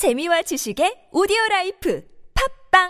재미와 지식의 오디오 라이프 팟빵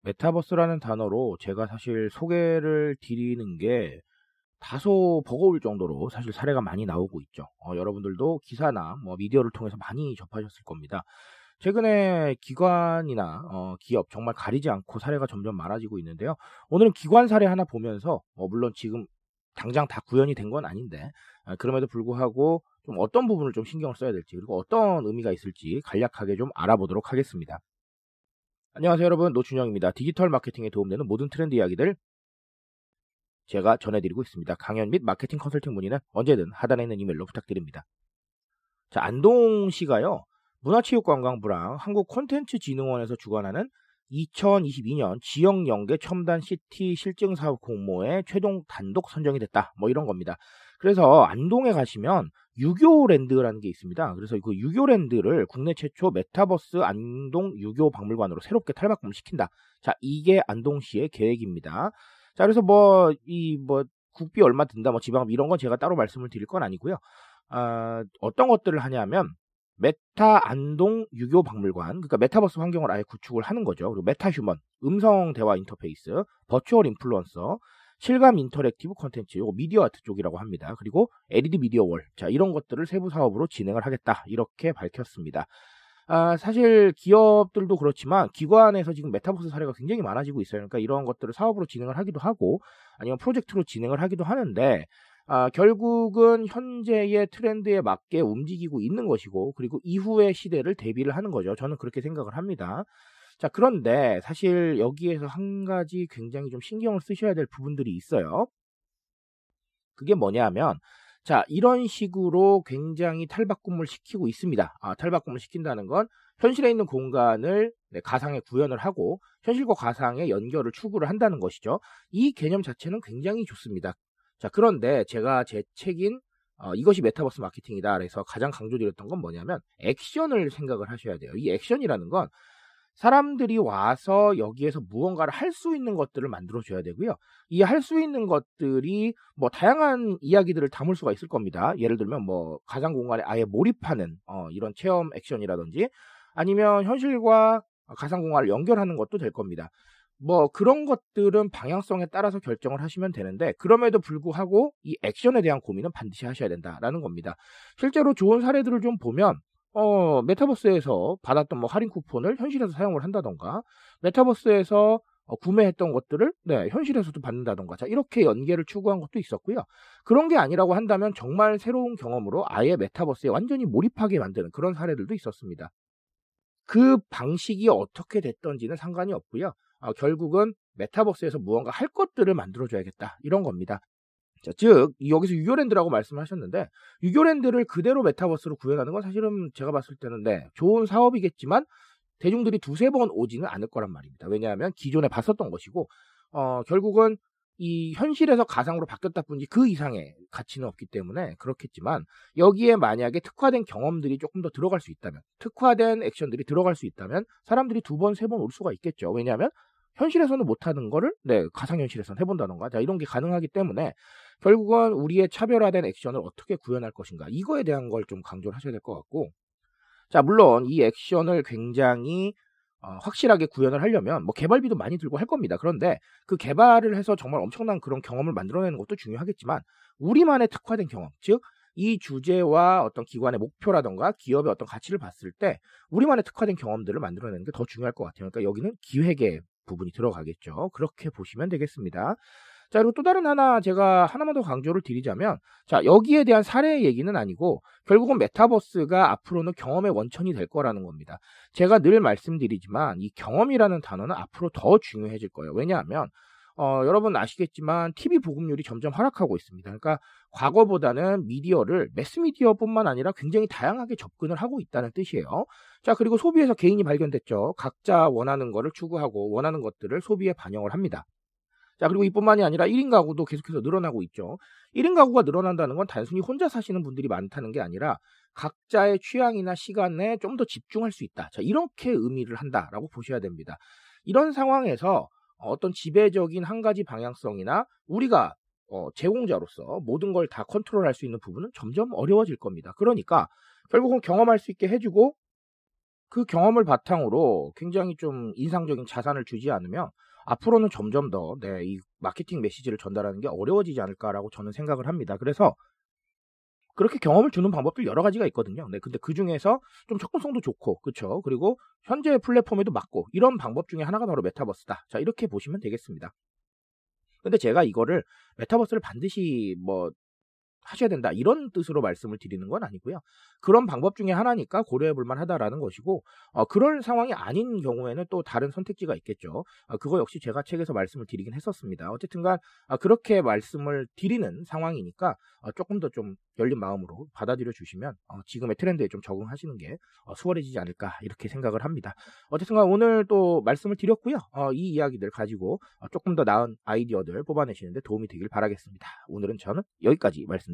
메타버스라는 단어로 제가 사실 소개를 드리는 게 다소 버거울 정도로 사실 사례가 많이 나오고 있죠. 어, 여러분들도 기사나 뭐 미디어를 통해서 많이 접하셨을 겁니다. 최근에 기관이나 어, 기업 정말 가리지 않고 사례가 점점 많아지고 있는데요. 오늘은 기관 사례 하나 보면서 어, 물론 지금 당장 다 구현이 된 건 아닌데 아, 그럼에도 불구하고 좀 어떤 부분을 좀 신경을 써야 될지 그리고 어떤 의미가 있을지 간략하게 좀 알아보도록 하겠습니다. 안녕하세요 여러분 노준영입니다. 디지털 마케팅에 도움되는 모든 트렌드 이야기들 제가 전해드리고 있습니다. 강연 및 마케팅 컨설팅 문의는 언제든 하단에 있는 이메일로 부탁드립니다. 자 안동시가요 문화체육관광부랑 한국콘텐츠진흥원에서 주관하는 2022년 지역 연계 첨단 CT 실증 사업 공모에 최종 단독 선정이 됐다. 뭐 이런 겁니다. 그래서 안동에 가시면 유교랜드라는 게 있습니다. 그래서 그 유교랜드를 국내 최초 메타버스 안동 유교 박물관으로 새롭게 탈바꿈을 시킨다. 자, 이게 안동시의 계획입니다. 자, 그래서 뭐, 이, 뭐, 국비 얼마 든다, 뭐, 지방비 이런 건 제가 따로 말씀을 드릴 건 아니고요. 아, 어떤 것들을 하냐면, 메타 안동 유교 박물관, 그러니까 메타버스 환경을 아예 구축을 하는 거죠. 그리고 meta human, 음성 대화 인터페이스, virtual influencer, 실감 interactive 콘텐츠, 요거 미디어 아트 쪽이라고 합니다. 그리고 LED media wall, 자 이런 것들을 세부 사업으로 진행을 하겠다 이렇게 밝혔습니다. 아, 사실 기업들도 그렇지만 기관에서 지금 메타버스 사례가 굉장히 많아지고 있어요. 그러니까 이런 것들을 사업으로 진행을 하기도 하고 아니면 프로젝트로 진행을 하기도 하는데 아, 결국은 현재의 트렌드에 맞게 움직이고 있는 것이고 그리고 이후의 시대를 대비를 하는 거죠. 저는 그렇게 생각을 합니다. 자, 그런데 사실 여기에서 한 가지 굉장히 좀 신경을 쓰셔야 될 부분들이 있어요. 그게 뭐냐면 자, 이런 식으로 굉장히 탈바꿈을 시키고 있습니다. 아, 탈바꿈을 시킨다는 건 현실에 있는 공간을 네, 가상에 구현을 하고 현실과 가상의 연결을 추구를 한다는 것이죠. 이 개념 자체는 굉장히 좋습니다. 자, 그런데 제가 제 책인 어, 이것이 메타버스 마케팅이다. 그래서 가장 강조드렸던 건 뭐냐면 액션을 생각을 하셔야 돼요. 이 액션이라는 건 사람들이 와서 여기에서 무언가를 할 수 있는 것들을 만들어줘야 되고요. 이 할 수 있는 것들이 뭐 다양한 이야기들을 담을 수가 있을 겁니다. 예를 들면 뭐 가상 공간에 아예 몰입하는 어, 이런 체험 액션이라든지 아니면 현실과 가상 공간을 연결하는 것도 될 겁니다. 뭐 그런 것들은 방향성에 따라서 결정을 하시면 되는데 그럼에도 불구하고 이 액션에 대한 고민은 반드시 하셔야 된다라는 겁니다. 실제로 좋은 사례들을 좀 보면 어, 메타버스에서 받았던 뭐 할인 쿠폰을 현실에서 사용을 한다던가, 메타버스에서 어, 구매했던 것들을 네, 현실에서도 받는다던가, 자, 이렇게 연계를 추구한 것도 있었고요. 그런 게 아니라고 한다면 정말 새로운 경험으로 아예 메타버스에 완전히 몰입하게 만드는 그런 사례들도 있었습니다. 그 방식이 어떻게 됐던지는 상관이 없고요. 어, 결국은 메타버스에서 무언가 할 것들을 만들어줘야겠다. 이런 겁니다. 자, 즉 여기서 유교랜드라고 말씀하셨는데 유교랜드를 그대로 메타버스로 구현하는 건 사실은 제가 봤을 때는 네, 좋은 사업이겠지만 대중들이 두세 번 오지는 않을 거란 말입니다. 왜냐하면 기존에 봤었던 것이고 어, 결국은 이 현실에서 가상으로 바뀌었다 뿐이지 그 이상의 가치는 없기 때문에 그렇겠지만 여기에 만약에 특화된 경험들이 조금 더 들어갈 수 있다면 특화된 액션들이 들어갈 수 있다면 사람들이 두 번, 세 번 올 수가 있겠죠. 왜냐하면 현실에서는 못하는 거를 네, 가상현실에서는 해본다던가 자, 이런 게 가능하기 때문에 결국은 우리의 차별화된 액션을 어떻게 구현할 것인가 이거에 대한 걸 좀 강조를 하셔야 될 것 같고 자 물론 이 액션을 굉장히 어, 확실하게 구현을 하려면 뭐 개발비도 많이 들고 할 겁니다. 그런데 그 개발을 해서 정말 엄청난 그런 경험을 만들어내는 것도 중요하겠지만 우리만의 특화된 경험, 즉 이 주제와 어떤 기관의 목표라던가 기업의 어떤 가치를 봤을 때 우리만의 특화된 경험들을 만들어내는 게 더 중요할 것 같아요. 그러니까 여기는 기획의 부분이 들어가겠죠. 그렇게 보시면 되겠습니다. 자, 그리고 또 다른 하나 제가 하나만 더 강조를 드리자면, 자, 여기에 대한 사례 얘기는 아니고, 결국은 메타버스가 앞으로는 경험의 원천이 될 거라는 겁니다. 제가 늘 말씀드리지만, 이 경험이라는 단어는 앞으로 더 중요해질 거예요. 왜냐하면, 어, 여러분 아시겠지만, TV 보급률이 점점 하락하고 있습니다. 그러니까, 과거보다는 미디어를 매스미디어뿐만 아니라 굉장히 다양하게 접근을 하고 있다는 뜻이에요. 자, 그리고 소비에서 개인이 발견됐죠. 각자 원하는 거를 추구하고, 원하는 것들을 소비에 반영을 합니다. 자, 그리고 이뿐만이 아니라 1인 가구도 계속해서 늘어나고 있죠. 1인 가구가 늘어난다는 건 단순히 혼자 사시는 분들이 많다는 게 아니라 각자의 취향이나 시간에 좀 더 집중할 수 있다. 자, 이렇게 의미를 한다라고 보셔야 됩니다. 이런 상황에서 어떤 지배적인 한 가지 방향성이나 우리가 어, 제공자로서 모든 걸 다 컨트롤할 수 있는 부분은 점점 어려워질 겁니다. 그러니까 결국은 경험할 수 있게 해주고 그 경험을 바탕으로 굉장히 좀 인상적인 자산을 주지 않으면 앞으로는 점점 더, 네, 이 마케팅 메시지를 전달하는 게 어려워지지 않을까라고 저는 생각을 합니다. 그래서 그렇게 경험을 주는 방법도 여러 가지가 있거든요. 네, 근데 그 중에서 좀 접근성도 좋고, 그쵸? 그리고 현재 플랫폼에도 맞고, 이런 방법 중에 하나가 바로 메타버스다. 자, 이렇게 보시면 되겠습니다. 근데 제가 이거를 메타버스를 반드시 뭐 하셔야 된다. 이런 뜻으로 말씀을 드리는 건 아니고요. 그런 방법 중에 하나니까 고려해 볼 만하다라는 것이고, 어, 그런 상황이 아닌 경우에는 또 다른 선택지가 있겠죠. 어, 그거 역시 제가 책에서 말씀을 드리긴 했었습니다. 어쨌든 간, 어, 그렇게 말씀을 드리는 상황이니까, 어, 조금 더 좀 열린 마음으로 받아들여 주시면, 어, 지금의 트렌드에 좀 적응하시는 게 어, 수월해지지 않을까, 이렇게 생각을 합니다. 어쨌든 간 오늘 또 말씀을 드렸고요. 어, 이 이야기들 가지고 조금 더 나은 아이디어들 뽑아내시는데 도움이 되길 바라겠습니다. 오늘은 저는 여기까지 말씀